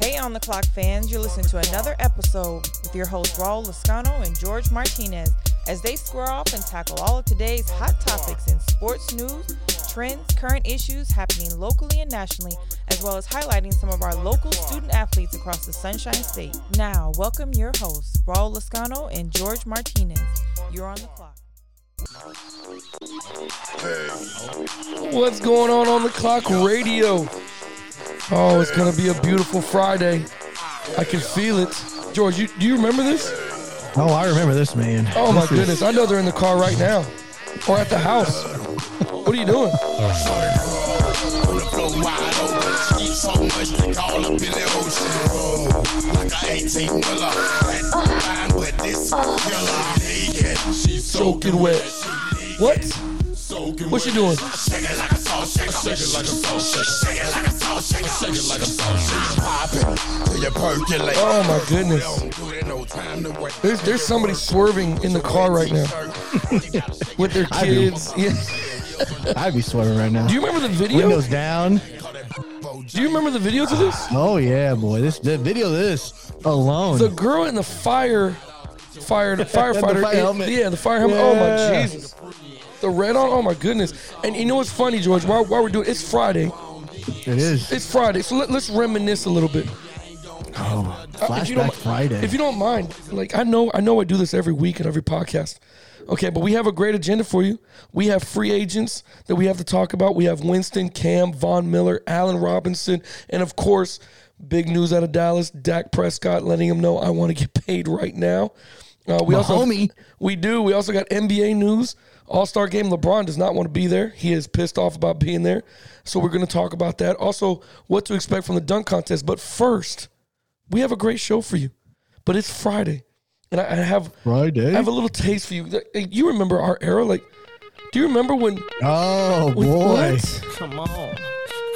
Hey, on the clock fans, you're listening to another episode with your hosts Raul Lascano and George Martinez as they square off and tackle all of today's hot topics in sports news, trends, current issues happening locally and nationally, as well as highlighting some of our local student athletes across the Sunshine State. Now, welcome your hosts Raul Lascano and George Martinez. You're on the clock. What's going on on the clock radio? Oh, it's gonna be a beautiful Friday. I can feel it. George, you, do you remember this? Oh, I remember this man. Oh my This is- goodness, I know they're in the car right now, or at the house. What are you doing? On the floor wide open. She's so much to call up in the ocean. Like a 18 wheeler. Fine with this killer. Naked. She's Soaking wet. What? Soaking What you doing? Shake it like a salt shaker. Shake it like a salt shaker. Shake it like a salt shaker. Shake it like a salt shaker. Pop it till you percolate. Oh my goodness. Don't do it, no time to wait. There's there's somebody swerving in the car right now with their I kids. Yeah. I'd be swerving right now. Do you remember the video? Windows down. Do you remember the video to this? Oh yeah, boy. This the video. Of this alone. The girl in the fire, fire, firefighter. fire it- helmet. yeah, the fire helmet. Oh my Yeah. Jesus. The red on. Oh my goodness. And you know what's funny, George? While, while we're doing, it's Friday. it is. It's Friday, so let, let's reminisce a little bit. oh, Uh, if you don't flashback Friday. If you don't mind, like I know, I know, I do this every week and every podcast. Okay, but we have a great agenda for you. We have free agents that we have to talk about. We have Winston, Cam, Von Miller, Allen Robinson, and of course, big news out of Dallas: Dak Prescott letting him know I want to get paid right now. Uh, we My also homie. we do. We also got NBA news. All Star game. LeBron does not want to be there. He is pissed off about being there. So we're going to talk about that. Also, what to expect from the dunk contest. But first, we have a great show for you. But it's Friday, and I, I have Friday. I have a little taste for you. Eh, you remember our era? Like, do you remember when? oh when- boy. what? Come on.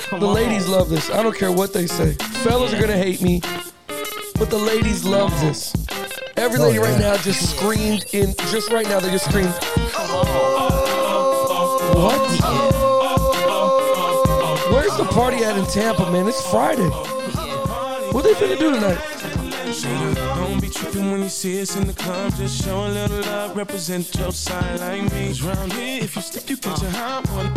Come The on. ladies love this. I don't care what they say. Fellas are gonna hate me, but the ladies love this. Every oh, lady right yeah. now just screamed in. Just right now, they just screamed. What? Where's the party at in Tampa, man? It's Friday. What they finna do tonight? Don't be tripping when you see us in the club. Just show a little love, represent your side like me. 'Cause Round here, if you slip, you catch a hot one.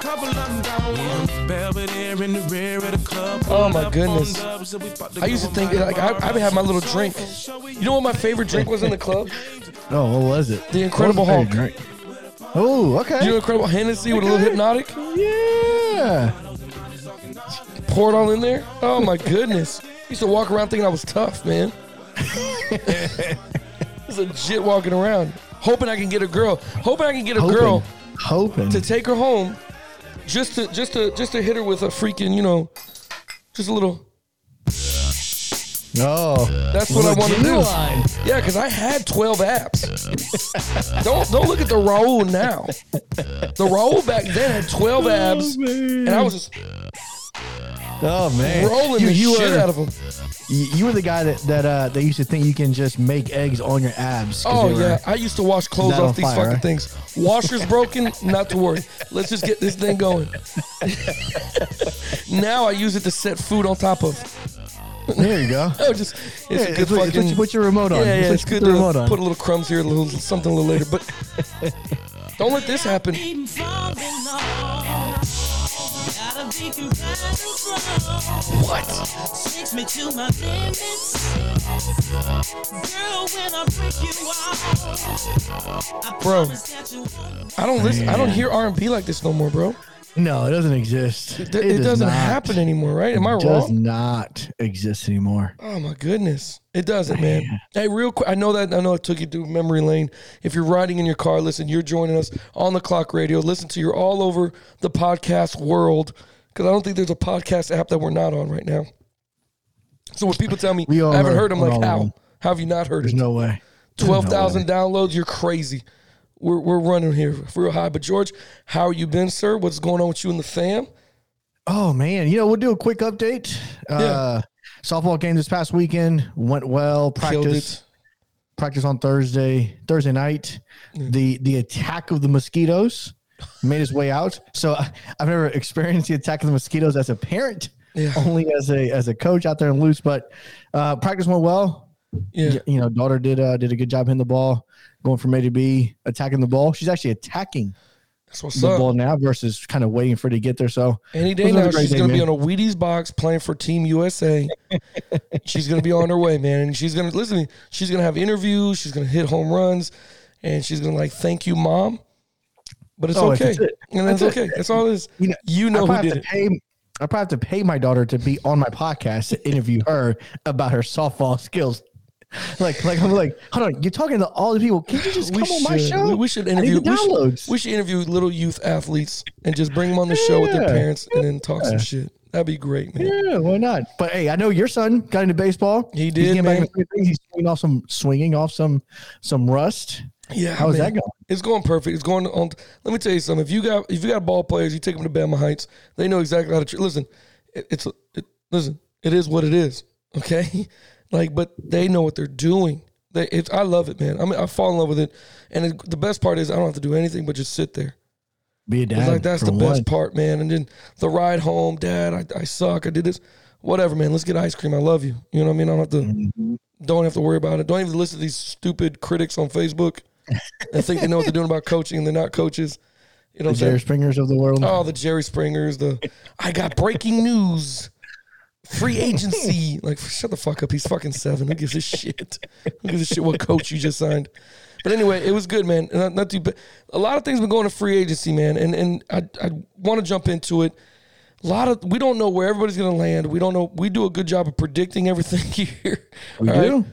Couple of down. Belvedere in the rear of the club. Oh, my goodness. dubs, so we bout I used to think like I, bar. I would have my little drink. You know what my favorite drink was in the club? Oh, what was it? The Incredible What was Hulk. Oh, okay. You know Incredible Hennessy with a little Hpnotiq? yeah. Pour it all in there. Oh my goodness! Used to walk around thinking I was tough, man. Just legit walking around, hoping I can get a girl, hoping I can get a Hoping. girl Hoping. to take her home, just to just to just to hit her with a freaking you know, just a little. Oh. That's what I want to do. Genuine. Yeah, because I had twelve abs. don't don't look at the Raul now. The Raul back then had twelve abs, and I was just Oh man. rolling you, the you shit were, out of them. You, you were the guy that that uh that used to think you can just make eggs on your abs. Oh they were- yeah, I used to wash clothes off these fire, fucking right? things. Washer's broken, not to worry. Let's just get this thing going. now I use it to set food on top of. There you go. Oh, just it's Yeah, a good it's what- it's fucking. what you put your remote on. Yeah, yeah, what it's good put to remote on. put a little crumbs here, a little something a little later. But don't let this happen. What? Takes me to my limits. Girl, when I break you off, I Bro. promise that you won't. I don't listen. I don't hear R and B like this no more, bro. No, it doesn't exist. It, it does doesn't not. happen anymore, right? Am I wrong? It does not exist anymore. Oh my goodness, it doesn't, man. Hey, real quick, I know that I know it took you through memory lane. If you're riding in your car, listen, you're joining us on the Clock Radio. Listen to you're all over the podcast world because I don't think there's a podcast app that we're not on right now. So when people tell me We I haven't heard them, like how? How have you not heard There's it? no way. There's Twelve no thousand way. downloads. You're crazy. We're we're running here real high. But George, how are you been, sir? What's going on with you and the fam? Oh man, you know we'll do a quick update. Uh, softball game this past weekend went well. Practice practice on Thursday Thursday night. The the attack of the mosquitoes made its way out. So I, I've never experienced the attack of the mosquitoes as a parent. Yeah. only as a as a coach out there in loose. But uh, practice went well. Yeah. You know, daughter did uh, did a good job hitting the ball, going from A to B, attacking the ball. She's actually attacking That's what's the up. ball now versus kind of waiting for it to get there. So Any day This now, she's going to be on a Wheaties box playing for Team USA. she's going to be on her way, man. And she's going to, listen, to me, she's going to have interviews. She's going to hit home runs. And she's going to, like, thank you, mom. But it's Oh, okay. that's it. And that's, That's it. okay. That's all it is. You know, You I know who did have it. pay. I probably have to pay my daughter to be on my podcast to interview her about her softball skills. Like, like I'm like, hold on, you're talking to all the people. Can you just come on my show? We, we should interview. We should, we should interview little youth athletes and just bring them on the show with their parents and then talk some shit. That'd be great, man. Yeah, why not? But hey, I know your son got into baseball. He He's did, back man. into swing things. He's swinging off some swinging off some some rust. Yeah, How's man. that going? It's going perfect. It's going on. Let me tell you something. If you got if you got ball players, you take them to Bama Heights. They know exactly how to tr- listen. It, it's it, listen. It is what it is. Okay, like but they know what they're doing. They it's I love it, man. I mean I fall in love with it. And it, the best part is I don't have to do anything but just sit there. Be a It's dad. like that's the best part, man. And then the ride home, Dad, I, I suck. I did this. Whatever, man. Let's get ice cream. I love you. You know what I mean? I don't have to. Mm-hmm. Don't have to worry about it. Don't even listen to these stupid critics on Facebook that think they know what they're doing about coaching and they're not coaches. You know The what I'm Jerry? Springers of the world. Oh, the Jerry Springers. The I got breaking news. Free agency. Like, shut the fuck up. He's fucking seven. Who gives a shit? Who gives a shit what coach you just signed? But anyway, it was good, man. Not, not too bad. A lot of things been going to free agency, man. And and I I want to jump into it. A lot of we don't know where everybody's gonna land. We don't know. We do a good job of predicting everything here. We right? do.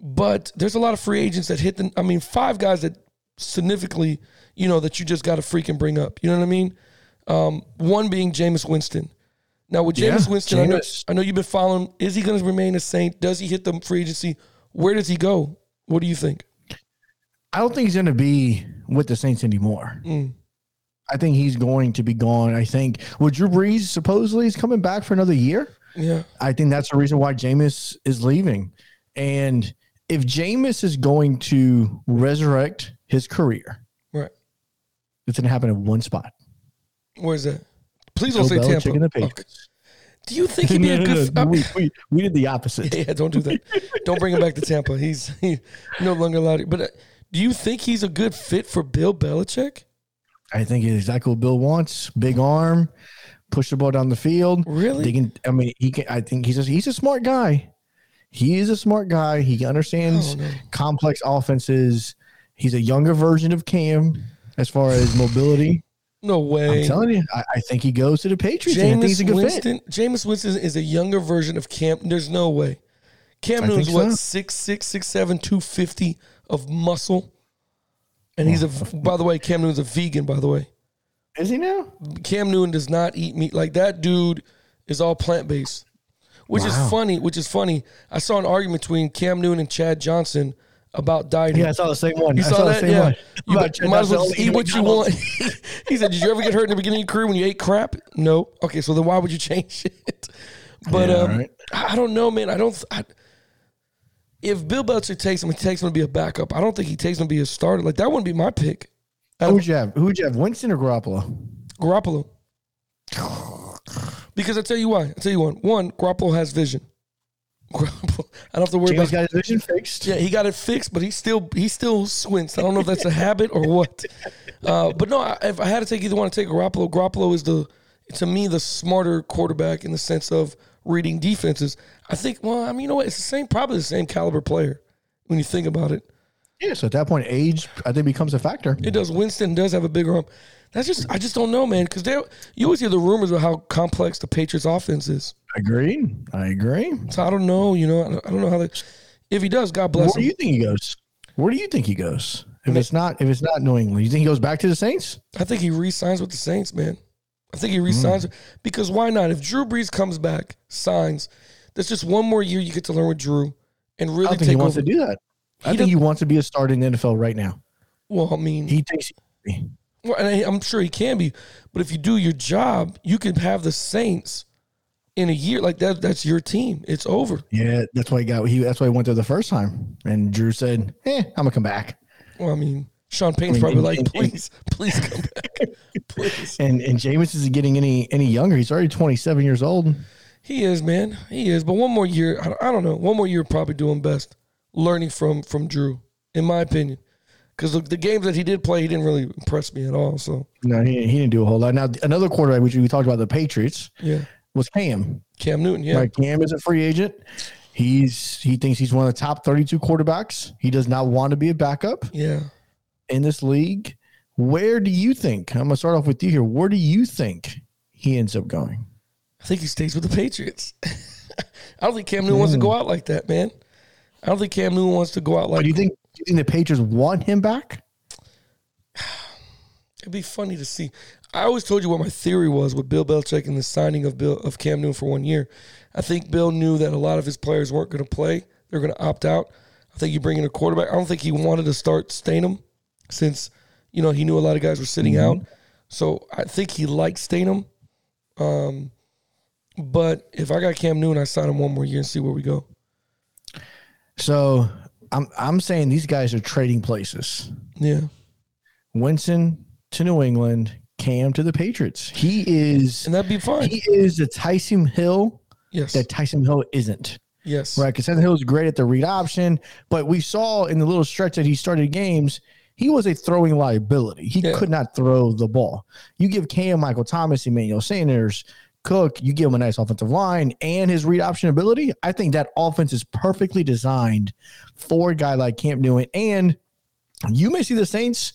But there's a lot of free agents that hit the. I mean, five guys that significantly, you know, that you just got to freaking bring up. You know what I mean? Um, one being Jameis Winston. Now with Yeah, Jameis Winston, I know, I know you've been following. Is he going to remain a Saint? Does he hit the free agency? Where does he go? What do you think? I don't think he's going to be with the Saints anymore. Mm. I think he's going to be gone. I think well, Drew Brees supposedly is coming back for another year. Yeah, I think that's the reason why Jameis is leaving. And if Jameis is going to resurrect his career, right. it's going to happen in one spot. Where's that? Please don't say Belichick Tampa. and the Okay. Patriots. Do you think he'd be a good? No, we, we, we did the opposite. yeah, don't do that. don't bring him back to Tampa. He's he, no longer allowed. But uh, do you think he's a good fit for Bill Belichick? I think it's exactly what Bill wants. Big arm, push the ball down the field. Really? They can. I mean, he can. I think he's a, he's a smart guy. He is a smart guy. He understands Oh, no. complex offenses. He's a younger version of Cam as far as mobility. No way. I'm telling you, I, I think he goes to the Patriots. and I he's a Jameis good fit. Winston. Jameis Winston is a younger version of Cam. There's no way. Cam I Newton's think what so. six six six seven two fifty of muscle, and he's a. Oh. By the way, Cam Newton's a vegan. By the way, Is he now? Cam Newton does not eat meat. Like that dude is all plant based, which is funny. Which is funny. I saw an argument between Cam Newton and Chad Johnson about dieting. Yeah, I saw the same one. You I saw, the that? same Yeah. one. You bet- might as well eat what you want. he said, Did you ever get hurt in the beginning of your career when you ate crap? No. Okay, so then why would you change it? But Yeah, um, right. I I don't know, man. I don't. I, if Bill Belichick takes him, he takes him to be a backup. I don't think he takes him to be a starter. Like that wouldn't be my pick. Who would you have? Who would you have? Winston or Garoppolo? Garoppolo. Because I tell you why. I tell you one. One, Garoppolo has vision. Garoppolo, I don't have to worry Jameis about. got his vision fixed. Yeah, he got it fixed, but he still he still squints. I don't know if that's a habit or what. Uh, but no, I, if I had to take either one, to take Garoppolo. Garoppolo is the to me the smarter quarterback in the sense of reading defenses. I think. Well, I mean, you know what? It's the same, probably the same caliber player when you think about it. Yeah, so at that point, age I think becomes a factor. It does. Winston does have a bigger arm. That's just I just don't know, man. Because they you always hear the rumors about how complex the Patriots offense is. Agreed. I agree. So I don't know. You know, I don't, know how they. If he does, God bless. Where bless do you think he goes? Where do you think he goes? If it's not, if it's not New England, you think he goes back to the Saints? I think he re-signs with the Saints, man. I think he Hmm. re-signs because why not? If Drew Brees comes back, signs, that's just one more year you get to learn with Drew and really don't think take he wants over. to do that. I He think he wants to be a starter in the NFL right now. well, I mean, He thinks. Well, and I- I'm sure he can be, but if you do your job, you can have the Saints in a year like that. That's your team. It's over. yeah, that's why he got. He that's why he went there the first time. And Drew said, "Eh, I'm gonna come back." Well, I mean, Sean Payne's probably and- like, and- please, please come back, please. And and Jameis isn't getting any any younger. He's already 27 years old. He is, man. He is. But one more year, I, I don't know. One more year, probably doing best, learning from from Drew, in my opinion. Because the, the games that he did play, he didn't really impress me at all. So No, he, he didn't do a whole lot. Now another quarterback, which we talked about the Patriots, yeah, was Cam. Cam Newton, yeah, like Cam is a free agent. He's he thinks he's one of the top 32 quarterbacks. He does not want to be a backup yeah. in this league. Where do you think? I'm gonna start off with you here. Where do you think he ends up going? I think he stays with the Patriots. I don't think Cam Newton wants to hmm. go out like that, man. I don't think Cam Newton wants to go out But like. do you think you think the Patriots want him back? It'd be funny to see. I always told you what my theory was with Bill Belichick and the signing of Bill of Cam Newton for one year. I think Bill knew that a lot of his players weren't going to play; they're going to opt out. I think you bring in a quarterback. I don't think he wanted to start Stidham, since you know he knew a lot of guys were sitting out. So I think he liked Stidham. Um, but if I got Cam Newton, I sign him one more year and see where we go. So I'm I'm saying these guys are trading places. Yeah, Winston to New England, Cam to the Patriots. He is and that'd be fun. he is the Taysom Hill yes, that Taysom Hill isn't. yes, Right, because Taysom Hill is great at the read option, but we saw in the little stretch that he started games, he was a throwing liability. He Yeah. could not throw the ball. You give Cam, Michael Thomas, Emmanuel Sanders, Cook, you give him a nice offensive line and his read option ability. I think that offense is perfectly designed for a guy like Cam Newton. And you may see the Saints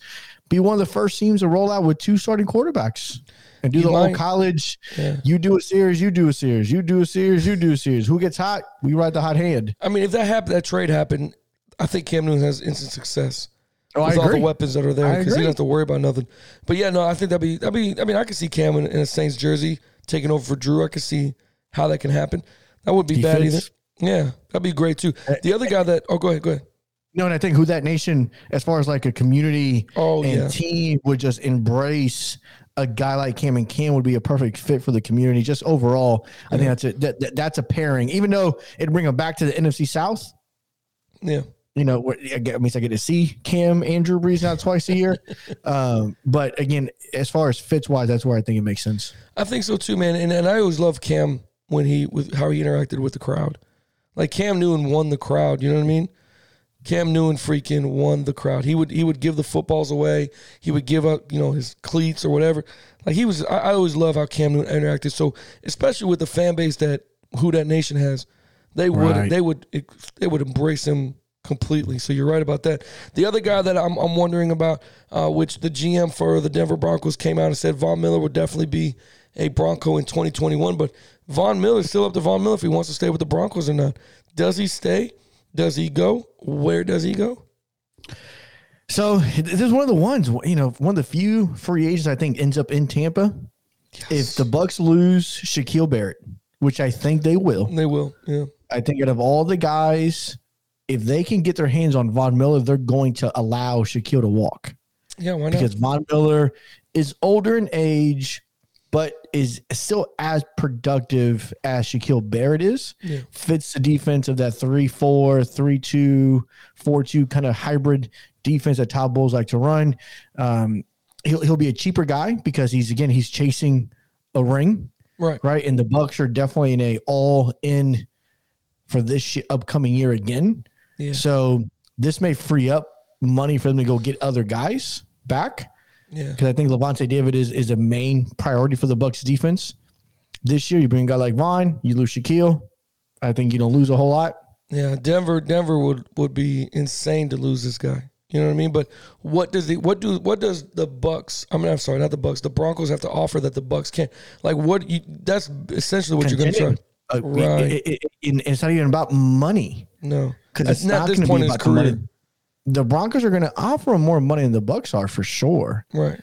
be one of the first teams to roll out with two starting quarterbacks and do You the might. old college. Yeah. You do a series, you do a series, you do a series, you do a series. Who gets hot? We ride the hot hand. I mean, if that happened, that trade happened, I think Cam Newton has instant success. Oh, I with all the weapons that are there because he doesn't have to worry about nothing. But yeah, no, I think that'd be that'd be. I mean, I could see Cam in, in a Saints jersey taking over for Drew. I could see how that can happen. That would be bad either. Yeah, that'd be great too. Eh. The other guy that oh, go ahead, go ahead. No, and I think who that nation, as far as like a community Oh, and yeah. team, would just embrace a guy like Cam, and Cam would be a perfect fit for the community. Just overall, I think that's a that, that- that's a pairing. Even though it'd bring them back to the NFC South, Yeah, you know, I mean, I get to see Cam and Drew Brees now twice a year. um, but again, as far as fits wise, that's where I think it makes sense. I think so too, man. And and I always love Cam when he with how he interacted with the crowd. Like Cam Newton won the crowd. You know what I mean? Cam Newton freaking won the crowd. He would he would give the footballs away. He would give up you know his cleats or whatever. Like he was. I, I always love how Cam Newton interacted. So especially with the fan base that who that nation has, they would Right. they would they would embrace him completely. So you're right about that. The other guy that I'm, I'm wondering about, uh, which the GM for the Denver Broncos came out and said Von Miller would definitely be a Bronco in 2021. But Von Miller's still up to Von Miller if he wants to stay with the Broncos or not. Does he stay? Does he go? Where does he go? So this is one of the ones, you know, one of the few free agents I think ends up in Tampa. If the Bucks lose Shaquille Barrett, which I think they will, They will. Yeah. I think out of all the guys, if they can get their hands on Von Miller, they're going to allow Shaquille to walk Yeah. Why not? because Von Miller is older in age, but is still as productive as Shaquille Barrett is. Yeah. Fits the defense of that 3 4, 3 2, 4 2 kind of hybrid defense that Todd Bowles like to run. Um, he'll, he'll be a cheaper guy because he's, again, he's chasing a ring right. right? And the Bucks are definitely in a all in for this shi upcoming year again. Yeah. So this may free up money for them to go get other guys back Yeah. because I think Lavonte David is is a main priority for the Bucks defense. This year, you bring a guy like Von, you lose Shaquille. I think you don't lose a whole lot. Yeah, Denver, Denver would would be insane to lose this guy. You know what I mean? But what does the what do what does the Bucks? I mean, I'm sorry, not the Bucks. The Broncos have to offer that the Bucks can't. Like what? You, that's essentially what you're going to try. Uh, Right. it- it- it- it's not even about money No, because it's not going to be about the money. The Broncos are going to offer him more money than the Bucks are for sure. Right,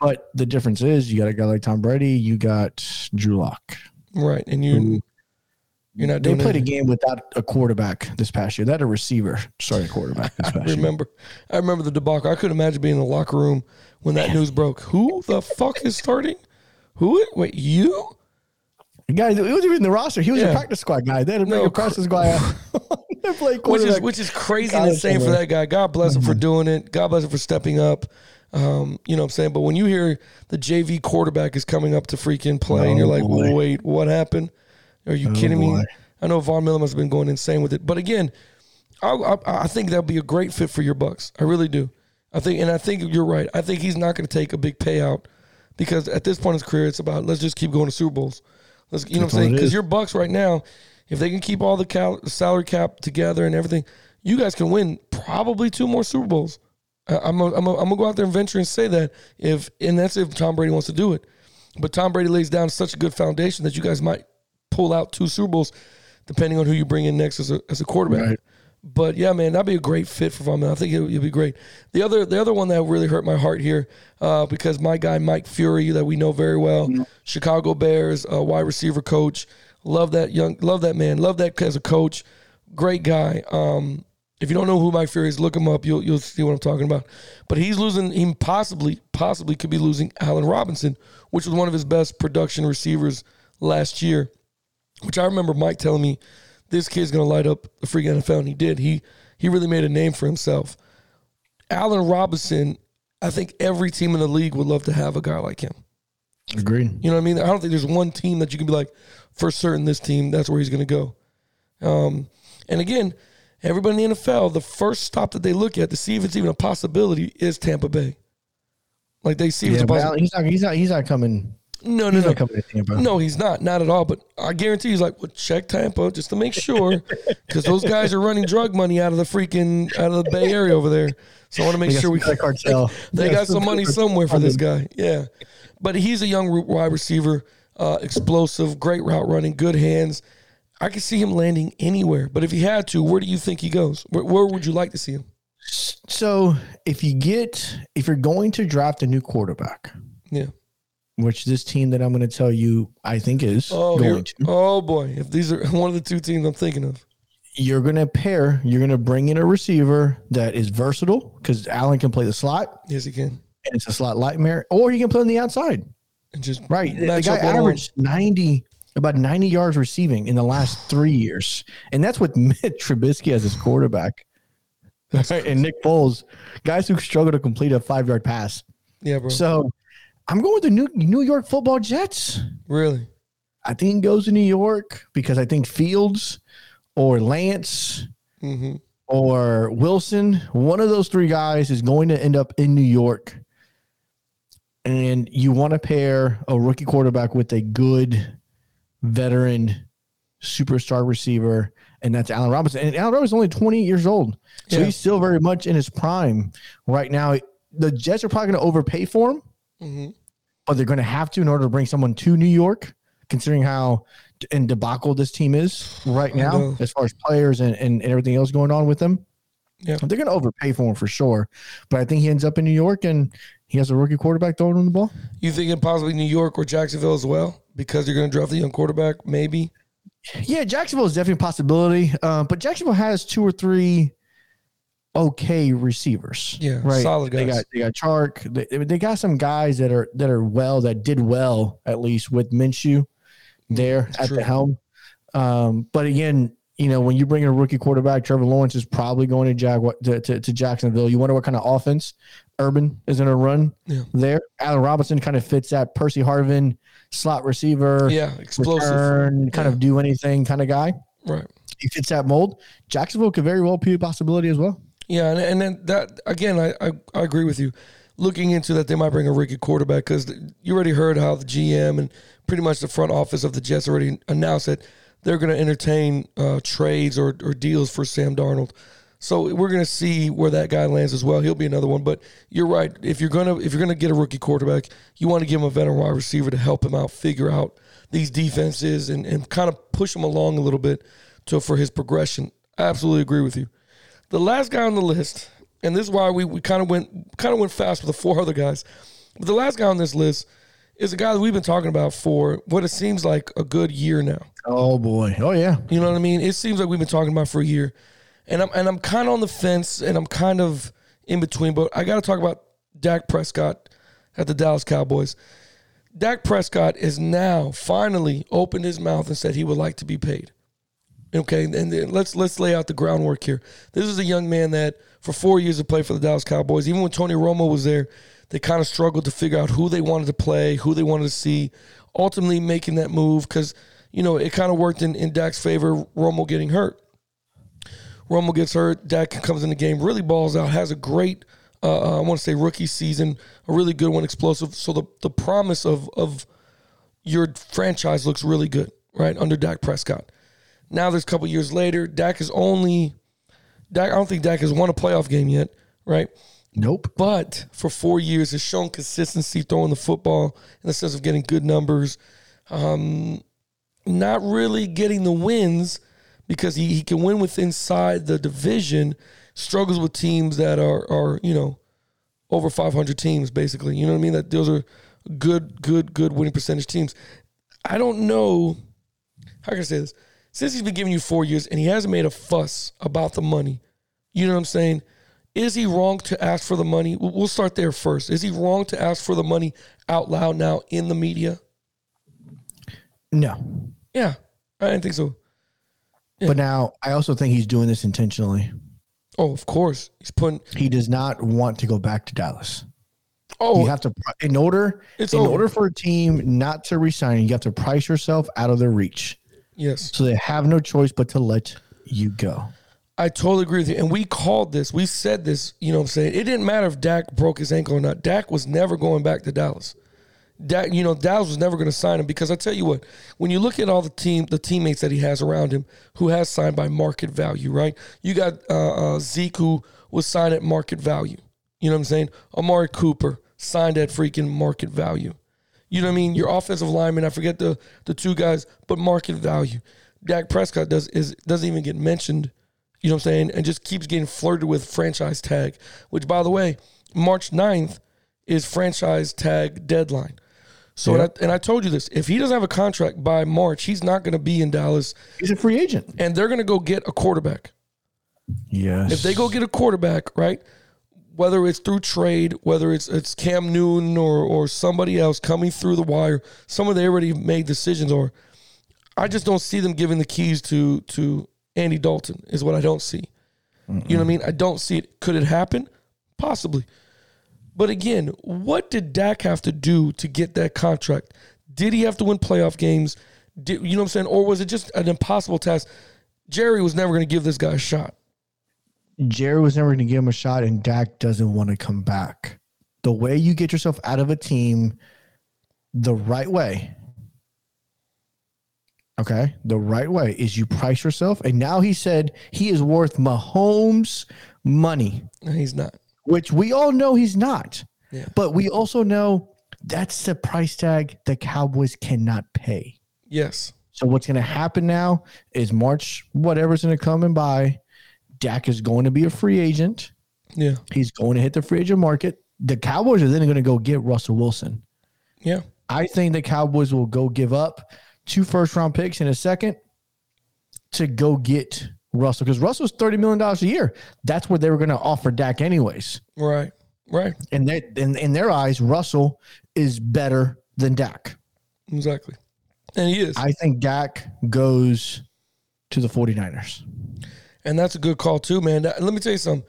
But the difference is you got a guy like Tom Brady, you got Drew Lock. right, and you you're not They played a game without a quarterback this past year. That a receiver starting quarterback this I past year. remember, I remember the debacle. I couldn't imagine being in the locker room when that news broke. Who the fuck is starting? Who? Wait, you? The guy, he wasn't even in the roster. He was Yeah. a practice squad guy. They had to bring No, a practice guy out. which is which is crazy and insane for that guy. God bless him for doing it. God bless him for stepping up. Um, you know what I'm saying? But when you hear the JV quarterback is coming up to freaking play and you're Oh, like, boy. wait, what happened? Are you Oh, kidding me? boy. I know Von Miller have been going insane with it, but again, I, I, I think that'd be a great fit for your Bucks. I really do. I think, and I think you're right. I think he's not going to take a big payout because at this point in his career, it's about let's just keep going to Super Bowls. Let's, you know That's what I'm saying? Because your Bucks right now, if they can keep all the cal- salary cap together and everything, you guys can win probably two more Super Bowls. I- I'm gonna I'm a, I'm gonna go out there and venture and say that if and that's if Tom Brady wants to do it. But Tom Brady lays down such a good foundation that you guys might pull out two Super Bowls, depending on who you bring in next as a as a quarterback. Right. But yeah, man, that'd be a great fit for Von Miller. I think it would be great. The other the other one that really hurt my heart here, uh, because my guy Mike Furrey, that we know very well, Chicago Bears uh, wide receiver coach. Love that young, love that man, love that as a coach. Great guy. Um, if you don't know who Mike Furrey is, look him up. You'll you'll see what I'm talking about. But he's losing. He possibly possibly could be losing Allen Robinson, which was one of his best production receivers last year. Which I remember Mike telling me, this kid's gonna light up the freaking NFL, and he did. He he really made a name for himself. Allen Robinson, I think every team in the league would love to have a guy like him. Agreed. You know what I mean? I don't think there's one team that you can be like, for certain, this team, that's where he's going to go. Um, and again, everybody in the NFL, the first stop that they look at to see if it's even a possibility is Tampa Bay. Like they see if it's Yeah, a possibility. he's not. He's not. He's not coming. No, no, He's no. not coming to Tampa. No, he's not. Not at all. But I guarantee he's like, well, check Tampa just to make sure, because those guys are running drug money out of the freaking out of the Bay Area over there. So I want to make sure we some drug cartel. they Yeah, got some some money somewhere for this guy. Yeah, but he's a young wide receiver, uh, explosive, great route running, good hands. I could see him landing anywhere. But if he had to, where do you think he goes? Where, where would you like to see him? So if you get if you're going to draft a new quarterback, Yeah. Which this team that I'm going to tell you I think is Oh, going to, oh boy! If these are one of the two teams I'm thinking of. you're going to pair. You're going to bring in a receiver that is versatile because Allen can play the slot Yes, he can. and it's a slot nightmare, or he can play on the outside. And just Right. The, guy averaged 90, about 90 yards receiving in the last three years. And that's with Mitch Trubisky as his quarterback. Right, and Nick Foles, guys who struggle to complete a five yard pass. Yeah, bro. So I'm going with the New, New York football Jets. really? I think goes to New York because I think Fields or Lance hmm or Wilson, one of those three guys is going to end up in New York. And you want to pair a rookie quarterback with a good veteran superstar receiver, and that's Allen Robinson. And Allen Robinson's only 28 years old. So Yeah. he's still very much in his prime right now. The Jets are probably going to overpay for him, hmm but they're going to have to in order to bring someone to New York, considering how in debacle this team is right now, as far as players and, and, and everything else going on with them. Yeah. They're going to overpay for him for sure. But I think he ends up in New York and he has a rookie quarterback throwing him the ball. You thinking possibly New York or Jacksonville as well because you're going to draft a young quarterback? Maybe. Yeah, Jacksonville is definitely a possibility. Uh, but Jacksonville has two or three okay receivers. Yeah, right. solid They got they got Chark. They, they got some guys that are that are well that did well at least with Minshew there at true. the helm. Um, but again, you know when you bring in a rookie quarterback, Trevor Lawrence is probably going to Jaguar to, to, to Jacksonville. You wonder what kind of offense Urban is going to run Yeah. there. Allen Robinson kind of fits that Percy Harvin slot receiver. Yeah, explosive. return, kind of do anything kind of guy. Right. He fits that mold. Jacksonville could very well be a possibility as well. Yeah, and, and then that again, I, I I agree with you. Looking into that, they might bring a rookie quarterback because you already heard how the GM and pretty much the front office of the Jets already announced that they're going to entertain uh, trades or, or deals for Sam Darnold. So we're going to see where that guy lands as well. He'll be another one. But you're right. If you're gonna if you're gonna get a rookie quarterback, you want to give him a veteran wide receiver to help him out, figure out these defenses, and, and kind of push him along a little bit to for his progression. Absolutely agree with you. The last guy on the list, and this is why we, we kind of went kind of went fast with the four other guys. But the last guy on this list is a guy that we've been talking about for what it seems like a good year now. Oh boy. Oh yeah. You know what I mean? It seems like we've been talking about for a year, and I'm and I'm kind of on the fence, and I'm kind of in between. But I got to talk about Dak Prescott at the Dallas Cowboys. Dak Prescott is now finally opened his mouth and said he would like to be paid. Okay, and let's let's lay out the groundwork here. This is a young man that for four years had played for the Dallas Cowboys. Even when Tony Romo was there, they kind of struggled to figure out who they wanted to play, who they wanted to see. Ultimately, making that move because you know, it kind of worked in, in Dak's favor, Romo getting hurt. Romo gets hurt, Dak comes in the game, really balls out, has a great, uh, uh, I want to say rookie season, a really good one, explosive. So the, the promise of, of your franchise looks really good, right, under Dak Prescott. Now there's a couple years later, Dak is only, Dak, I don't think Dak has won a playoff game yet, right? Nope. but for four years has shown consistency throwing the football in the sense of getting good numbers. Um, not really getting the wins because he, he can win with inside the division, struggles with teams that are are, you know, over 500 teams basically. You know what I mean? That those are good good good winning percentage teams. I don't know how can I say this? Since he's been giving you 4 years and he hasn't made a fuss about the money. You know what I'm saying? Is he wrong to ask for the money? We'll start there first. Is he wrong to ask for the money out loud now in the media? No. Yeah, I didn't think so. But now I also think he's doing this intentionally. Oh, of course. He's putting. He does not want to go back to Dallas. Oh, You have to in order It's in over. order for a team not to resign, you have to price yourself out of their reach. Yes. So they have no choice but to let you go. I totally agree with you. And we called this. We said this. You know what I'm saying? It didn't matter if Dak broke his ankle or not. Dak was never going back to Dallas. Dak, you know, Dallas was never going to sign him because I tell you what, when you look at all the team, the teammates that he has around him, who has signed by market value, right? You got uh, uh, Zeke who was signed at market value. You know what I'm saying? Amari Cooper signed at freaking market value. You know what I mean? Your offensive lineman, I forget the the two guys, but market value. Dak Prescott does is doesn't even get mentioned. You know what I'm saying? And just keeps getting flirted with franchise tag, which by the way, March 9th is franchise tag deadline. So and, I, and I told you this, if he doesn't have a contract by March, he's not going to be in Dallas He's a free agent. and they're going to go get a quarterback. Yes. If they go get a quarterback, right? Whether it's through trade, whether it's it's Cam Newton or or somebody else coming through the wire, some of they already made decisions or I just don't see them giving the keys to to Andy Dalton is what I don't see. You know what I mean? I don't see it. Could it happen? Possibly. But again, what did Dak have to do to get that contract? Did he have to win playoff games? Did, you know what I'm saying? Or was it just an impossible task? Jerry was never going to give this guy a shot. Jerry was never going to give him a shot, and Dak doesn't want to come back. The way you get yourself out of a team the right way, okay, the right way is you price yourself. And now he said he is worth Mahomes' money, No, he's not. which we all know he's not. Yeah. But we also know that's the price tag the Cowboys cannot pay. Yes. So what's going to happen now is March, whatever's going to come and by, Dak is going to be a free agent. Yeah. He's going to hit the free agent market. The Cowboys are then going to go get Russell Wilson. Yeah. I think the Cowboys will go give up two first round picks in a second to go get Russell because Russell's $30 million a year. That's what they were going to offer Dak, anyways. Right. Right. And they, in, in their eyes, Russell is better than Dak. Exactly. And he is. I think Dak goes to the 49ers. And that's a good call too, man. That- let me tell you something.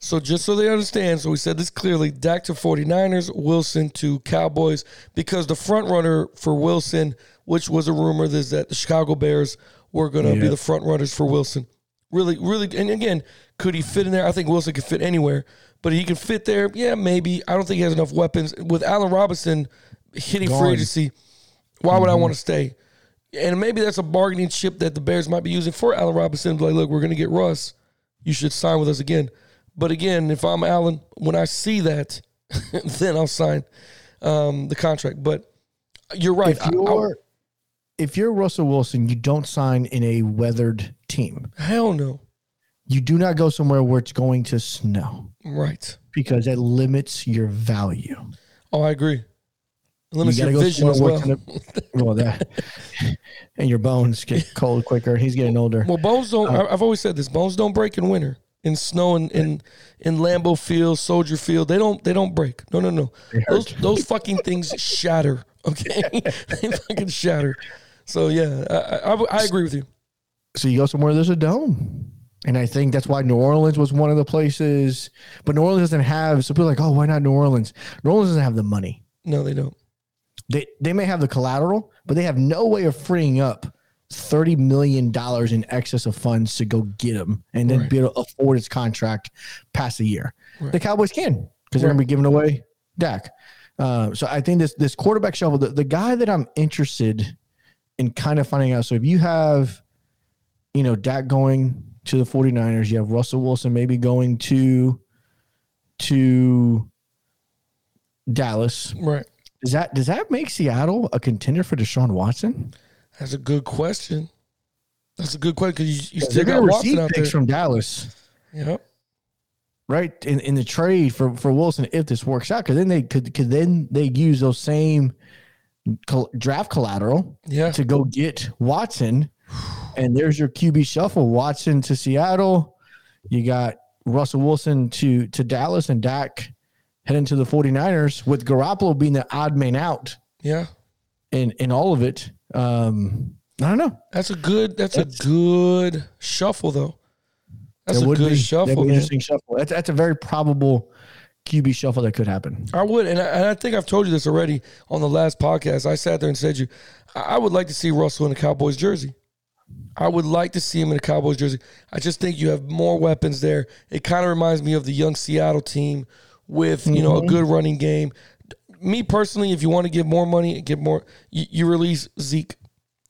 So just so they understand, so we said this clearly, Dak to 49ers, Wilson to Cowboys, because the front runner for Wilson, which was a rumor, is that the Chicago Bears were going to be the front runners for Wilson. Really, really, and again, could he fit in there? I think Wilson could fit anywhere, but he can fit there. Yeah, maybe. I don't think he has enough weapons. With Allen Robinson hitting free Gone. agency, why would I want to stay? And maybe that's a bargaining chip that the Bears might be using for Allen Robinson. Like, look, we're going to get Russ. You should sign with us again. But again, if I'm Allen, when I see that, then I'll sign um, the contract. But you're right. if I- I- if you're Russell Wilson, you don't sign in a weathered team. hell no. You do not go somewhere where it's going to snow Right. because that limits your value. Oh, I agree. Limits you your vision as well. it's gonna- well, that and your bones get cold quicker. He's getting older. Well, bones don't. Uh, I've always said this: bones don't break in winter, in snow, and in in Lambeau Field, Soldier Field. They don't. They don't break. No, no, no. Those those fucking things shatter. Okay, they fucking shatter. So yeah, I, I, I agree with you. So you go somewhere there's a dome. And I think that's why New Orleans was one of the places. But New Orleans doesn't have so people are like, oh, why not New Orleans? New Orleans doesn't have the money. No, they don't. They they may have the collateral, but they have no way of freeing up thirty million dollars in excess of funds to go get him, and then Right. be able to afford his contract past a year. Right. The Cowboys can because they're going to be giving away Dak. Uh, so I think this this quarterback shovel, the, the guy that I'm interested in kind of finding out. So if you have, you know, Dak going to the 49ers, you have Russell Wilson maybe going to to Dallas. Right. Does that does that make Seattle a contender for Deshaun Watson? That's a good question. That's a good question because you, you still got Watson out there. picks from Dallas, Yep. right? In in the trade for for Wilson, if this works out, because then they could could then they use those same col- draft collateral Yeah. to go get Watson, and there's your QB shuffle: Watson to Seattle. You got Russell Wilson to to Dallas, and Dak heading to the 49ers with Garoppolo being the odd man out Yeah. in in all of it. Um, I don't know. That's a good. That's, That's- a good shuffle though. That's It a good be. Shuffle, interesting shuffle. That's, that's a very probable QB shuffle that could happen. I would, and I, and I think I've told you this already on the last podcast. I sat there and said, "You, I I would like to see Russell in a Cowboys jersey. I would like to see him in a Cowboys jersey. I just think you have more weapons there. It kind of reminds me of the young Seattle team with you know a mm-hmm. good running game. Me personally, if you want to give more money and get more, you, you release Zeke.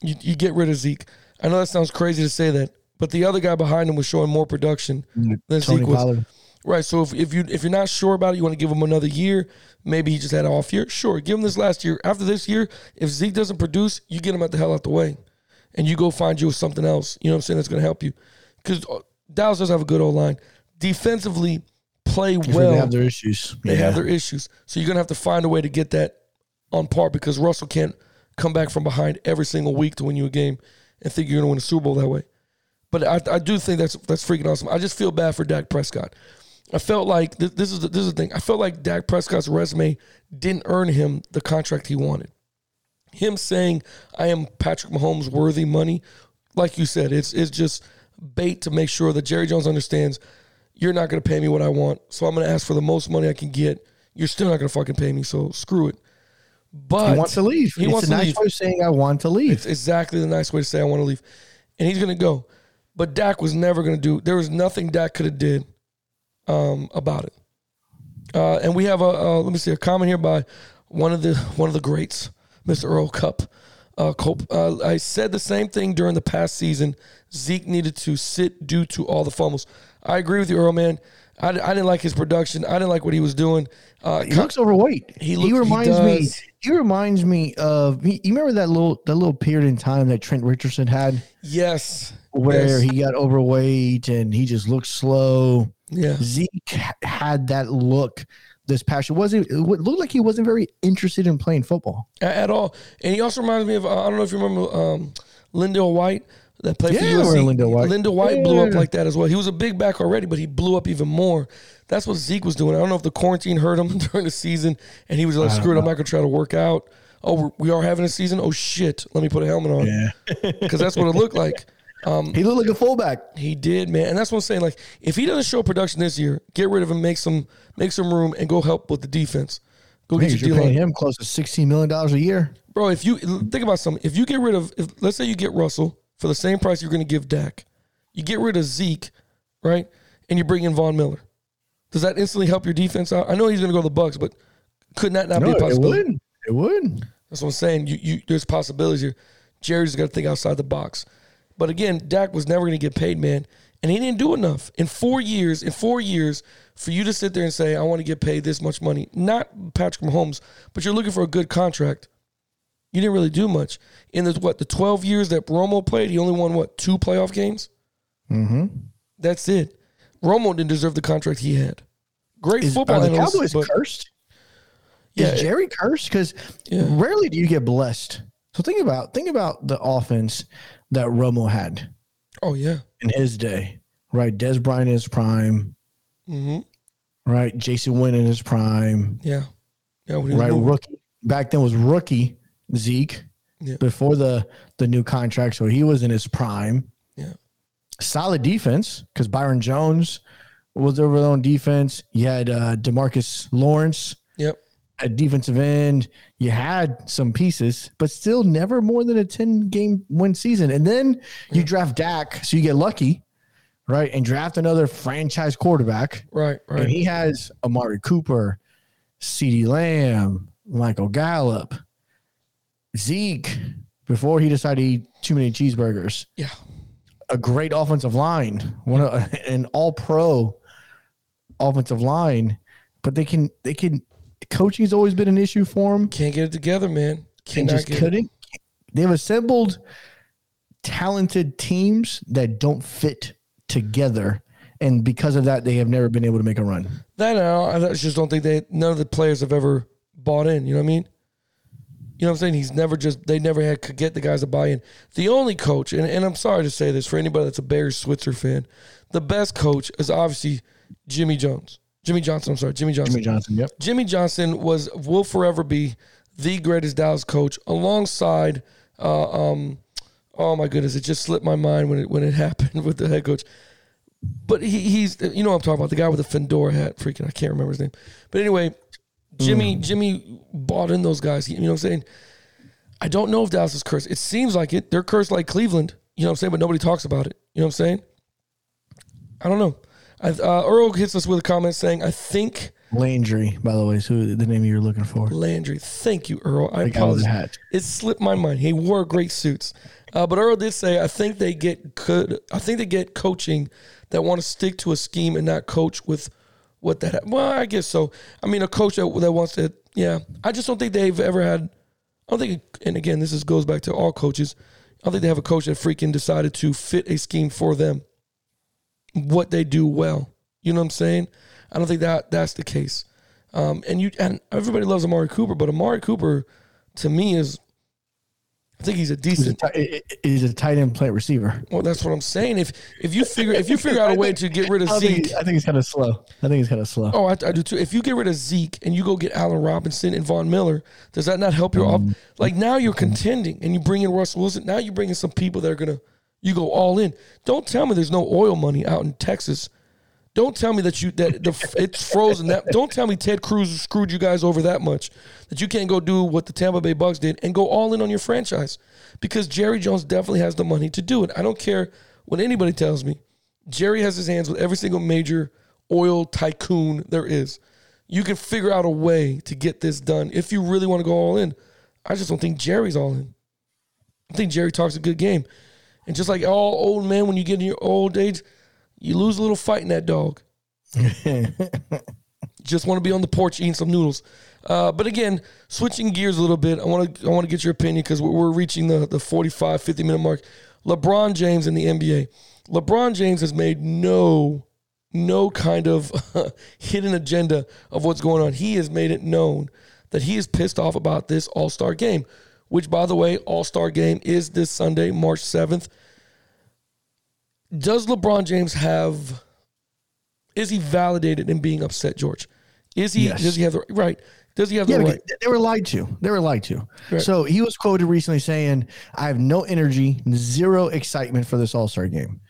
You, you get rid of Zeke. I know that sounds crazy to say that, but the other guy behind him was showing more production than Tony Zeke was. Pollard. Right. So if, if you if you're not sure about it, you want to give him another year. Maybe he just had an off year. Sure, give him this last year. After this year, if Zeke doesn't produce, you get him out the hell out the way, and you go find you something else. You know what I'm saying? That's going to help you because uh, Dallas does have a good old line. Defensively, play well. they have their issues. They have their issues. So you're gonna have to find a way to get that on par because Russell can't come back from behind every single week to win you a game and think you're gonna win a Super Bowl that way. But I, I do think that's that's freaking awesome. I just feel bad for Dak Prescott. I felt like th- this is the, this is the thing. I felt like Dak Prescott's resume didn't earn him the contract he wanted. Him saying I am Patrick Mahomes worthy money, like you said, it's it's just bait to make sure that Jerry Jones understands you're not going to pay me what I want, so I'm going to ask for the most money I can get. You're still not going to fucking pay me, so screw it. But He wants to leave. He it's wants a to nice leave. way of saying I want to leave. It's exactly the nice way to say I want to leave, and he's going to go. But Dak was never going to do. There was nothing Dak could have did um, about it. Uh, and we have a uh, let me see a comment here by one of the one of the greats, Mr. Earl Cup. Uh, Cope, uh, I said the same thing during the past season. Zeke needed to sit due to all the fumbles. I agree with you, Earl. Man, I, I didn't like his production. I didn't like what he was doing. Uh, he looks overweight. He He, look- he reminds me. He reminds me of. You remember that little that little period in time that Trent Richardson had, yes, where yes, he got overweight and he just looked slow. yeah. Zeke had that look this past year. Wasn't it looked like he wasn't very interested in playing football. At all. And he also reminds me of uh, I don't know if you remember um, LenDale White that played Yeah, for USC. LenDale White. LenDale White blew up like that as well. He was a big back already, but he blew up even more. That's what Zeke was doing. I don't know if the quarantine hurt him during the season, and he was like, "Screw it, I'm not gonna try to work out." Oh, we're- we are having a season. Oh shit, let me put a helmet on because that's what it looked like. Um, he looked like a fullback. He did, man, and that's what I'm saying. Like, if he doesn't show production this year, get rid of him, make some make some room, and go help with the defense. Go get your you're paying him close to sixteen million dollars a year. Bro, if you think about something, if you get rid of, if, let's say you get Russell for the same price you're going to give Dak, you get rid of Zeke, right, and you bring in Von Miller. Does that instantly help your defense out? I know he's going to go to the Bucks, but could that not be a it possibility? would. It would. That's what I'm saying. You, you, there's possibilities here. Jerry's got to think outside the box. But again, Dak was never going to get paid, man, and he didn't do enough in four years. In four years, for you to sit there and say, "I want to get paid this much money," not Patrick Mahomes, but you're looking for a good contract. You didn't really do much in the what the 12 years that Romo played. He only won what two playoff games. Mm-hmm. That's it. Romo didn't deserve the contract he had. Great Is, football are the analyst, Cowboys but cursed? Yeah. Is Jerry cursed? Because Yeah. rarely do you get blessed. So think about think about the offense that Romo had oh yeah, in his day, right? Dez Bryant in his prime, hmm right? Jason Witten in his prime, yeah, yeah. when he was right? Rookie back then was rookie Zeke Yeah. before the the new contract, so he was in his prime. Yeah. solid defense because Byron Jones was over on defense. You had uh, Demarcus Lawrence. Yep. A defensive end. You had some pieces, but still never more than a 10 game win season. And then you draft Dak, so you get lucky, right? And draft another franchise quarterback. Right, And he has Amari Cooper, CeeDee Lamb, Michael Gallup, Zeke, before he decided to eat too many cheeseburgers. Yeah. A great offensive line, one of, an all pro offensive line, but they can, they can, coaching's always been an issue for them. Can't get it together, man. Cannot just get couldn't. They've assembled talented teams that don't fit together. And because of that, they have never been able to make a run. That I, I just don't think they none of the players have ever bought in. You know what I mean? You know what I'm saying? He's never just they never had could get the guys to buy in. The only coach, and, and I'm sorry to say this for anybody that's a Barry Switzer fan, the best coach is obviously Jimmy Jones. Jimmy Johnson, I'm sorry, Jimmy Johnson. Jimmy Johnson, yep. Jimmy Johnson was will forever be the greatest Dallas coach alongside uh, um oh my goodness, it just slipped my mind when it when it happened with the head coach. But he, he's you know what I'm talking about, the guy with the fedora hat, freaking I can't remember his name. But anyway, Jimmy Jimmy bought in those guys. You know what I'm saying? I don't know if Dallas is cursed. It seems like it. They're cursed like Cleveland. You know what I'm saying? But nobody talks about it. You know what I'm saying? I don't know. I, uh, Earl hits us with a comment saying, "I think Landry, by the way, is who the name you're looking for. Landry. Thank you, Earl. I apologize. It slipped my mind. He wore great suits, uh, but Earl did say, "I think they get good. I think they get coaching that want to stick to a scheme and not coach with what that. Well, I guess so. I mean, a coach that, that wants to. Yeah, I just don't think they've ever had. I don't think. And again, this is, goes back to all coaches. I don't think they have a coach that freaking decided to fit a scheme for them. What they do well. You know what I'm saying? I don't think that that's the case. Um, and you and everybody loves Amari Cooper, but Amari Cooper, to me, is I think he's a He's a, decent. he's a tight end plant receiver. Well, that's what I'm saying. If if you figure if you figure out a way to get rid of I think, Zeke, I think he's kind of slow. I think he's kind of slow. oh, I, I do too. If you get rid of Zeke and you go get Allen Robinson and Von Miller, does that not help your off? Mm. Like now you're mm-hmm. contending and you bring in Russell Wilson. Now you bring in some people that are gonna you go all in. Don't tell me there's no oil money out in Texas. Don't tell me that you that the it's frozen. That don't tell me Ted Cruz screwed you guys over that much that you can't go do what the Tampa Bay Bucks did and go all in on your franchise because Jerry Jones definitely has the money to do it. I don't care what anybody tells me. Jerry has his hands with every single major oil tycoon there is. You can figure out a way to get this done if you really want to go all in. I just don't think Jerry's all in. I think Jerry talks a good game. And just like all old men, when you get in your old age, you lose a little fight in that dog. just want to be on the porch eating some noodles. Uh, but again, switching gears a little bit, I want to I want to get your opinion because we're, we're reaching the the 45, 50 minute mark. LeBron James in the NBA. LeBron James has made no no kind of hidden agenda of what's going on. He has made it known that he is pissed off about this All Star game, which, by the way, All Star game is this Sunday, March 7th. Does LeBron James have, is he validated in being upset, George? Is he, Yes. does he have the, right? Does he have Yeah, the right? they were lied to. They were lied to. Right. So he was quoted recently saying, "I have no energy, zero excitement for this All Star game,"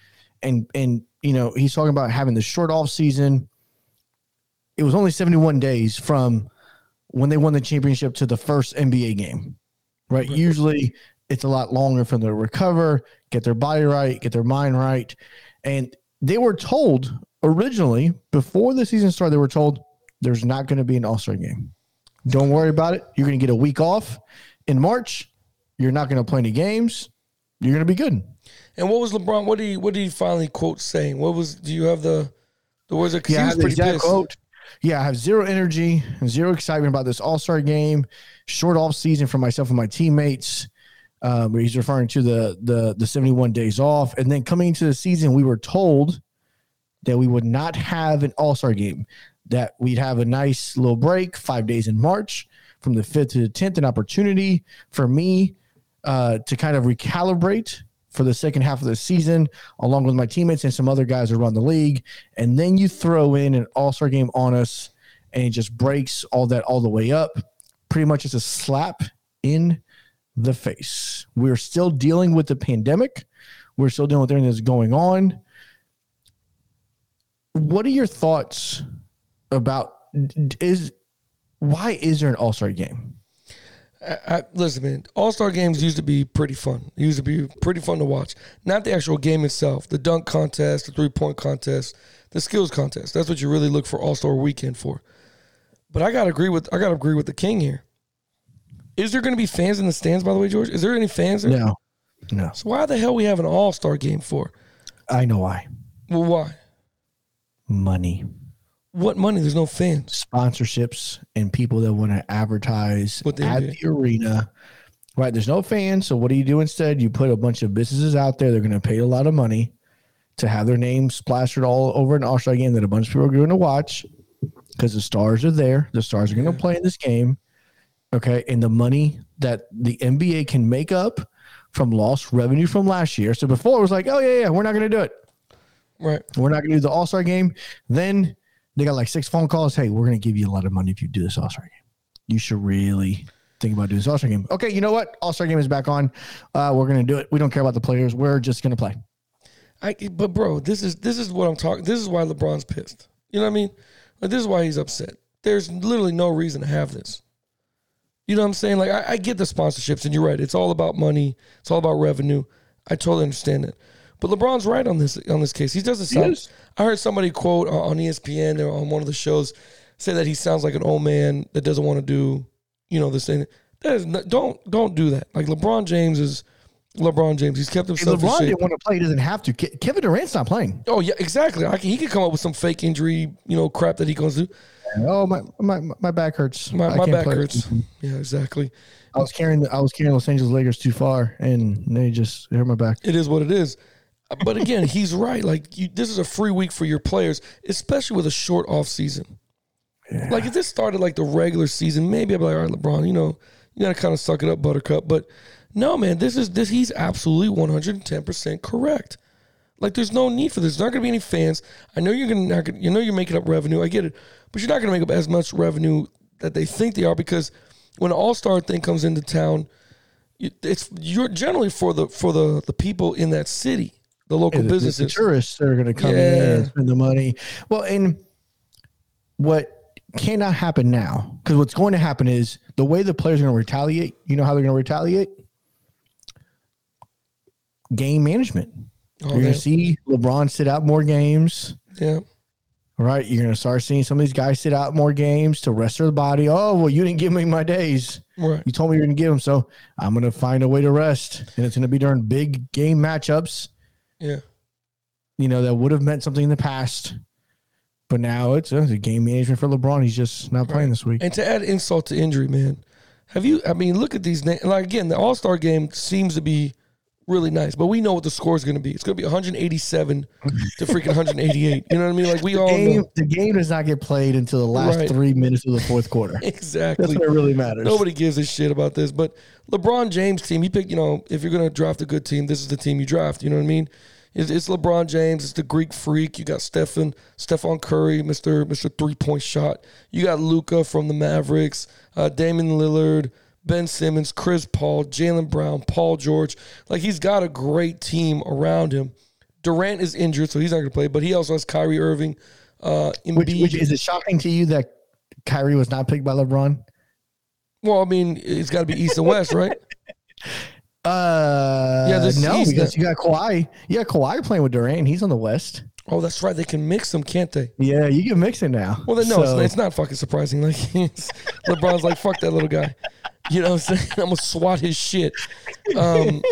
and and you know he's talking about having the short off season. It was only seventy one days from when they won the championship to the first NBA game, right? Usually it's a lot longer for them to recover, get their body right, get their mind right, and they were told originally before the season started, they were told there's not going to be an All Star game. Don't worry about it. You're going to get a week off in March. You're not going to play any games. You're going to be good. And what was LeBron? What did he, what did he finally quote saying? What was, do you have the, the words? Because Yeah, I have the pretty exact pissed. quote. Yeah, I have zero energy, zero excitement about this All Star game. Short off season for myself and my teammates. Um, he's referring to the the the 71 days off, and then coming into the season, we were told that we would not have an All Star game. That we'd have a nice little break, five days in March, from the 5th to the 10th, an opportunity for me uh, to kind of recalibrate for the second half of the season, along with my teammates and some other guys around the league. And then you throw in an all star game on us, and it just breaks all that all the way up. Pretty much it's a slap in the face. We're still dealing with the pandemic, we're still dealing with everything that's going on. What are your thoughts about is Why is there an All Star game? I, I, listen, man. All Star games used to be pretty fun. It used to be pretty fun to watch. Not the actual game itself, the dunk contest, the three point contest, the skills contest. That's what you really look for All Star Weekend for. But I gotta agree with I gotta agree with the king here. Is there going to be fans in the stands? By the way, George, is there any fans there? No, no. So why the hell we have an All Star game for? I know why. Well, why? Money, What money? There's no fans. sponsorships, and people that want to advertise at NBA. the arena. Right. There's no fans. So what do you do instead? You put a bunch of businesses out there. They're going to pay a lot of money to have their names plastered all over an All Star game that a bunch of people are going to watch because the stars are there. The stars are going to play in this game. Okay. And the money that the NBA can make up from lost revenue from last year. So before it was like, oh, yeah, yeah, we're not going to do it. Right. We're not going to do the All Star game. Then they got like six phone calls. Hey, we're going to give you a lot of money if you do this All Star game. You should really think about doing this All Star game. Okay, you know what? All Star game is back on. Uh, we're going to do it. We don't care about the players. We're just going to play. I, but bro, this is this is what I'm talking. This is why LeBron's pissed. You know what I mean? Like this is why he's upset. There's literally no reason to have this. You know what I'm saying? Like I, I get the sponsorships, and you're right. It's all about money. It's all about revenue. I totally understand it. But LeBron's right on this on this case. He doesn't sound. I heard somebody quote on on ESPN or on one of the shows say that he sounds like an old man that doesn't want to do, you know, this thing. That is not, don't don't do that. Like LeBron James is LeBron James. He's kept himself. LeBron didn't want to play. He doesn't have to. Kevin Durant's not playing. Oh yeah, exactly. I can, he could come up with some fake injury, you know, crap that he goes to. Oh, my my, my back hurts. My, my back play. hurts. Yeah, exactly. I was carrying I was carrying Los Angeles Lakers too far, and they just hurt my back. It is what it is. But again, he's right. Like you, this is a free week for your players, especially with a short off season. Like if this started like the regular season, maybe I'd be like, all right, LeBron, you know, you gotta kind of suck it up, Buttercup. But no, man, this is this. He's absolutely one hundred and ten percent correct. Like there's no need for this. There's not gonna be any fans. I know you're gonna, you know you're making up revenue. I get it, but you're not gonna make up as much revenue that they think they are because when an All Star thing comes into town, it's you're generally for the for the the people in that city, the local the, the- the businesses. tourists that are going to come in Yeah. and spend the money. Well, and what cannot happen now, because what's going to happen is the way the players are going to retaliate. You know how they're going to retaliate? Game management. Oh, You're going to see LeBron sit out more games. yeah, Right, you're gonna start seeing some of these guys sit out more games to rest their body. Oh well, you didn't give me my days. right. You told me you were gonna give them, so I'm gonna find a way to rest, and it's gonna be during big game matchups. Yeah, you know, that would have meant something in the past. But now it's uh, the game management for LeBron. He's just not playing this week. and to add insult to injury, man. Have you? I mean, look at these names. Like again, the All Star game seems to be really nice, but we know what the score is going to be. It's going to be 187 to freaking 188. You know what I mean? Like we all Game, know the game does not get played until the last Right. three minutes of the fourth quarter. exactly. That's what really matters. Nobody gives a shit about this. But LeBron James team, he picked, you know, if you're going to draft a good team, this is the team you draft. You know what I mean? It's, it's LeBron James. It's the Greek freak. You got Stephen, Stephon Curry, Mr. Mr. Three Point Shot. You got Luka from the Mavericks, uh, Damian Lillard, Ben Simmons, Chris Paul, Jaylen Brown, Paul George. Like he's got a great team around him. Durant is injured, so he's not going to play. But he also has Kyrie Irving, uh, which, which, is it shocking to you that Kyrie was not picked by LeBron? well, I mean, it's got to be East and West, right? Uh, Yeah, this no, because you got Kawhi. You got Kawhi playing with Durant. He's on the West. Oh, that's right. They can mix them, can't they? Yeah, you can mix it now. Well, then, no, So- it's, it's not fucking surprising. Like LeBron's like, fuck that little guy. You know what I'm saying? I'm gonna swat his shit. Um,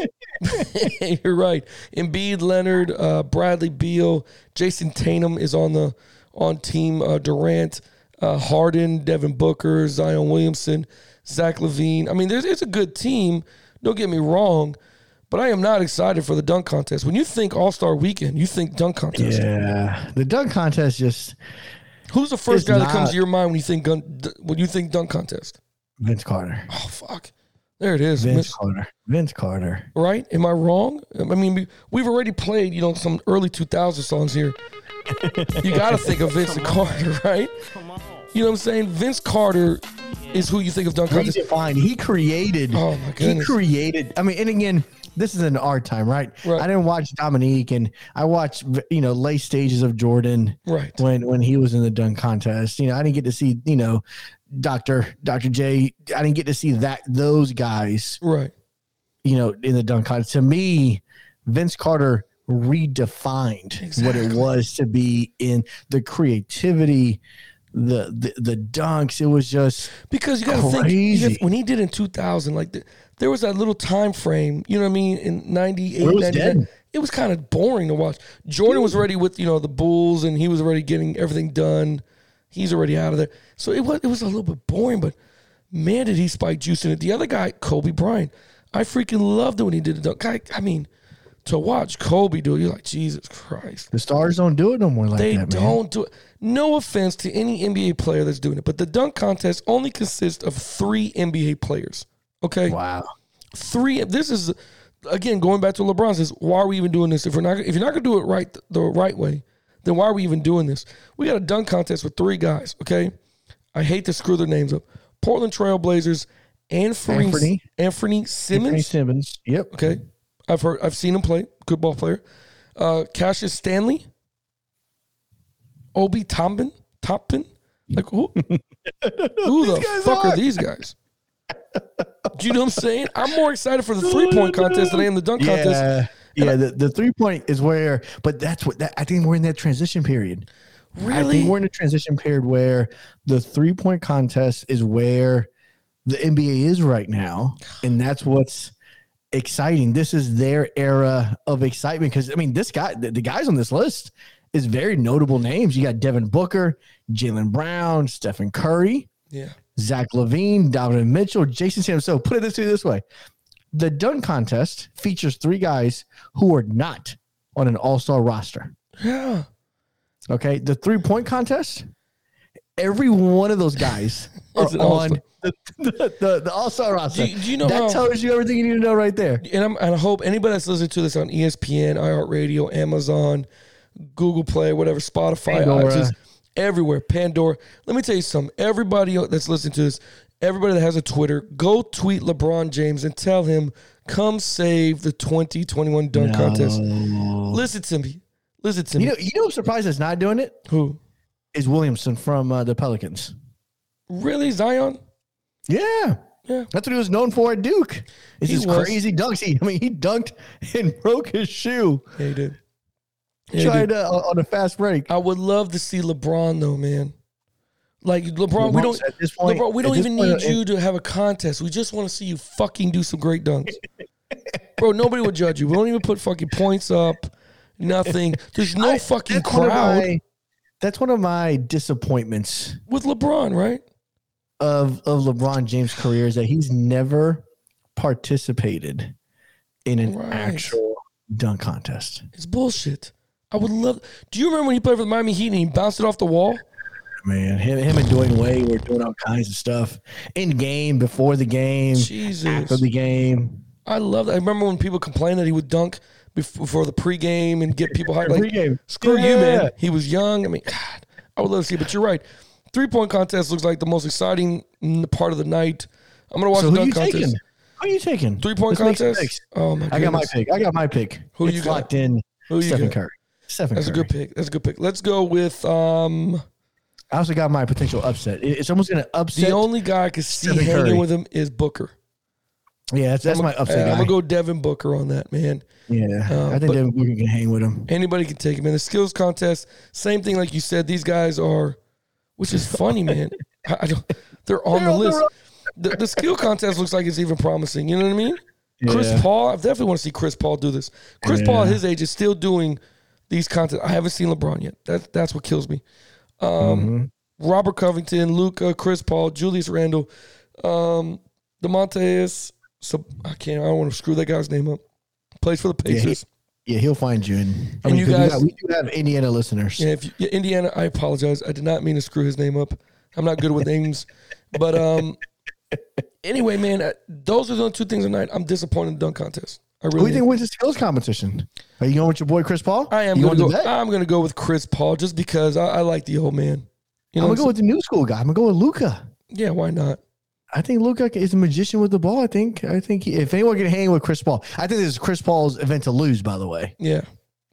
you're right. Embiid, Leonard, uh, Bradley Beal, Jayson Tatum is on the on team uh, Durant, uh, Harden, Devin Booker, Zion Williamson, Zach LaVine. I mean, there's it's a good team. Don't get me wrong, but I am not excited for the dunk contest. When you think All Star Weekend, you think dunk contest. Yeah, the dunk contest just Who's the first It's guy that comes to your mind when you think gun, when you think dunk contest? Vince Carter. Oh fuck, there it is. Vince Miss- Carter. Vince Carter. Right? Am I wrong? I mean, we, we've already played you know some early 2000 songs here. you got to think of Vincent Carter, right? You know what I'm saying? Vince Carter is who you think of dunk contest. Redefine. He created. Oh, my god. He created. I mean, and again, this is in our time, right? Right. I didn't watch Dominique, and I watched you know late stages of Jordan Right. when when he was in the dunk contest. You know, I didn't get to see you know Doctor Doctor J. I didn't get to see that those guys, Right. you know, in the dunk contest. To me, Vince Carter redefined what it was to be in the creativity, the the, the dunks. It was just Because you got to think Crazy. gotta- when he did in 2000, like the, there was that little time frame, you know what I mean? In 98, it was 99, dead. it was kind of boring to watch. Jordan was already with, you know, the Bulls and he was already getting everything done. He's already out of there. So it was, it was a little bit boring, but man, did he spike juice in it. The other guy, Kobe Bryant, I freaking loved it when he did the dunk. I, mean, to watch Kobe do it, you're like, Jesus Christ. the stars don't do it no more like They that. man. don't do it. No offense to any NBA player that's doing it, but the dunk contest only consists of three NBA players. Okay, Wow. three. This is again going back to LeBron says, why are we even doing this? If we're not, if you're not gonna do it right the right way, then why are we even doing this? We got a dunk contest with three guys. Okay, I hate to screw their names up. Portland Trailblazers, Anthony Anthony. Anthony Anthony Simmons. Simmons. Yep. Okay, I've heard, I've seen him play. Good ball player. Uh, Cassius Stanley, Obi Toppin, Toppin. Like who? who the fuck are. are. these guys? Do you know what I'm saying? I'm more excited for the three point contest than I am the dunk contest. Yeah. Yeah, the, the three point is where, but that's what that, I think we're in that transition period. I Really? think we're in a transition period where the three point contest is where the NBA is right now, and that's what's exciting. This is their era of excitement because I mean, this guy, the, the guys on this list is very notable names. You got Devin Booker, Jaylen Brown, Stephen Curry, Yeah. Zach LaVine, Donovan Mitchell, Jayson Tatum. So put it this way: this way, the dunk contest features three guys who are not on an All Star roster. Yeah. Okay, the three point contest, every one of those guys Is on all-star. the, the, the, the All Star roster. Do you- do you know that how- tells you everything you need to know right there. And, I'm, and I hope anybody that's listening to this on ESPN, iHeartRadio, Amazon, Google Play, whatever, Spotify, iTunes, everywhere, Pandora. Let me tell you something. Everybody that's listening to this, everybody that has a Twitter, go tweet LeBron James and tell him, come save the 2021 dunk contest. Listen to me. Listen to me. You know, you know, surprised it's not doing it Who? is Williamson from uh, the Pelicans. Really, Zion? Yeah. Yeah. That's what he was known for at Duke. It's He his was. crazy dunks. He, I mean, he dunked and broke his shoe. Yeah, he did. Yeah, he did. uh, on a fast break. I would love to see LeBron though, man. Like LeBron, we don't. at this point- LeBron, we don't even point, need you to have a contest. We just want to see you fucking do some great dunks, bro. Nobody would judge you. We don't even put fucking points up. Nothing. There's no I- fucking that's one crowd my- that's one of my disappointments with LeBron, right? of of LeBron James' career is that he's never participated in an Right. actual dunk contest. It's bullshit. I would love. Do you remember when he played for the Miami Heat and he bounced it off the wall? Man, him, him and Dwyane Wade were doing all kinds of stuff in game, before the game, Jesus, after the game. I love that. I remember when people complained that he would dunk before the pregame and get people hyped. Like, Pregame. Screw you, man. He was young. I mean, God, I would love to see, it, but you're right. Three point contest looks like the most exciting part of the night. I'm gonna watch So the dunk taking? contest. Who are you taking? Three point Let's contest. Oh my I got my pick. I got my pick. Who it's you got? locked in. Who you Stephen got? Curry. Stephen That's a good pick. That's a good pick. Let's go with um I also got my potential upset. It- It's almost going to upset. the only guy I could see Stephen hanging Curry. with him is Booker. yeah, that's, that's I'm my gonna- upset. I'm guy. gonna go Devin Booker on that man. Yeah, Uh, I think but- Devin Booker can hang with him. Anybody can take him in the skills contest. Same thing, like you said. These guys are, which is funny, man. I, I don't. They're on They're the on the list. road. The, the skill contest looks like it's even promising. You know what I mean? Chris Yeah. Paul. I definitely want to see Chris Paul do this. Chris Paul at Yeah. his age is still doing these contests. I haven't seen LeBron yet. That that's what kills me. Um, Mm-hmm. Robert Covington, Luka, Chris Paul, Julius Randle, um, Demontes. So I can't. I don't want to screw that guy's name up. Plays for the Yeah, he- Pacers. Yeah, he'll find you. And, I And mean, you 'cause we guys- got- we, do have Indiana listeners. Yeah, if you, yeah, Indiana, I apologize. I did not mean to screw his name up. I'm not good with names, but um, anyway, man, uh, those are the two things tonight. I'm disappointed in the dunk contest. I Who do really. you think wins the skills competition? Are you going with your boy Chris Paul? I am You going to going go. to that? I'm going to go with Chris Paul just because I, I like the old man. You know, I'm gonna go with the new school guy. I'm gonna go with Luka. yeah, why not? I think Luka is a magician with the ball. I think. I think he, if anyone can hang with Chris Paul, I think this is Chris Paul's event to lose. By the way, Yeah.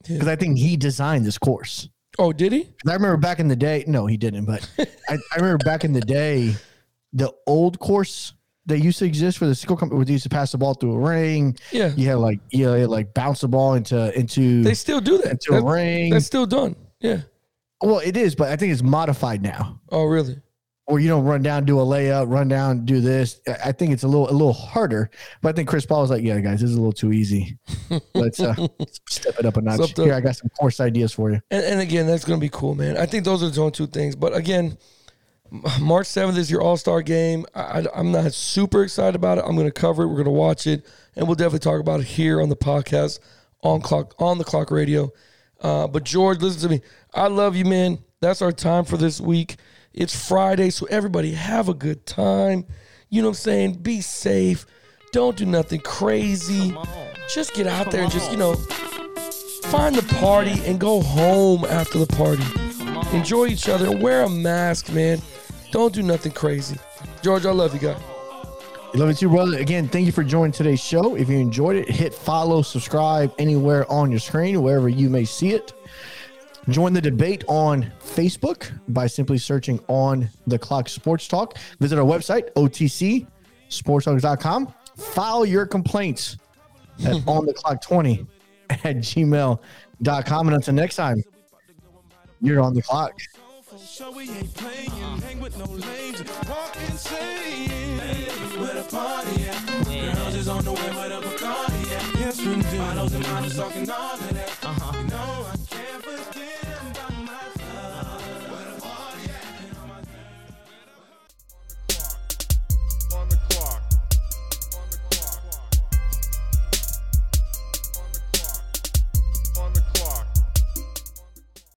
because I think he designed this course. Oh, did he? I remember back in the day. No, he didn't. But I, I remember back in the day the old course that used to exist for the sickle company where they used to pass the ball through a ring. Yeah. You had like you know, like bounce the ball into into They still do that. into a ring. That's still done. Yeah. well, it is, but I think it's modified now. Oh, really? Or you don't run down, do a layup, run down, do this. I think it's a little a little harder. But I think Chris Paul was like, "Yeah, guys, this is a little too easy. Let's uh, step it up a notch." Up Here, I got some course ideas for you. And, and again, that's going to be cool, man. I think those are the only two things. But again, March 7th is your All Star game. I, am not super excited about it. I'm going to cover it. We're going to watch it. And we'll definitely talk about it here on the podcast, on clock, on the clock radio. Uh, but George, listen to me. I love you, man. That's our time for this week. It's Friday, so everybody have a good time. You know what I'm saying? Be safe. Don't do nothing crazy. Just get out there and just, you know, find the party and go home after the party. Enjoy each other. Wear a mask, man. Don't do nothing crazy. George, I love you, guy. Love it too, brother. Again, thank you for joining today's show. If you enjoyed it, hit follow, subscribe anywhere on your screen, wherever you may see it. Join the debate on Facebook by simply searching on the clock sports talk. Visit our website, otcsportstalk.com. File your complaints at on the clock 20 at gmail.com. And until next time, you're on the clock. So we ain't playing, hang with no lames, walk insane. Where the party at? Girls is on the way, where the Bacardi at? Yes, we do. Bottles and models talking all of that. Uh-huh. You know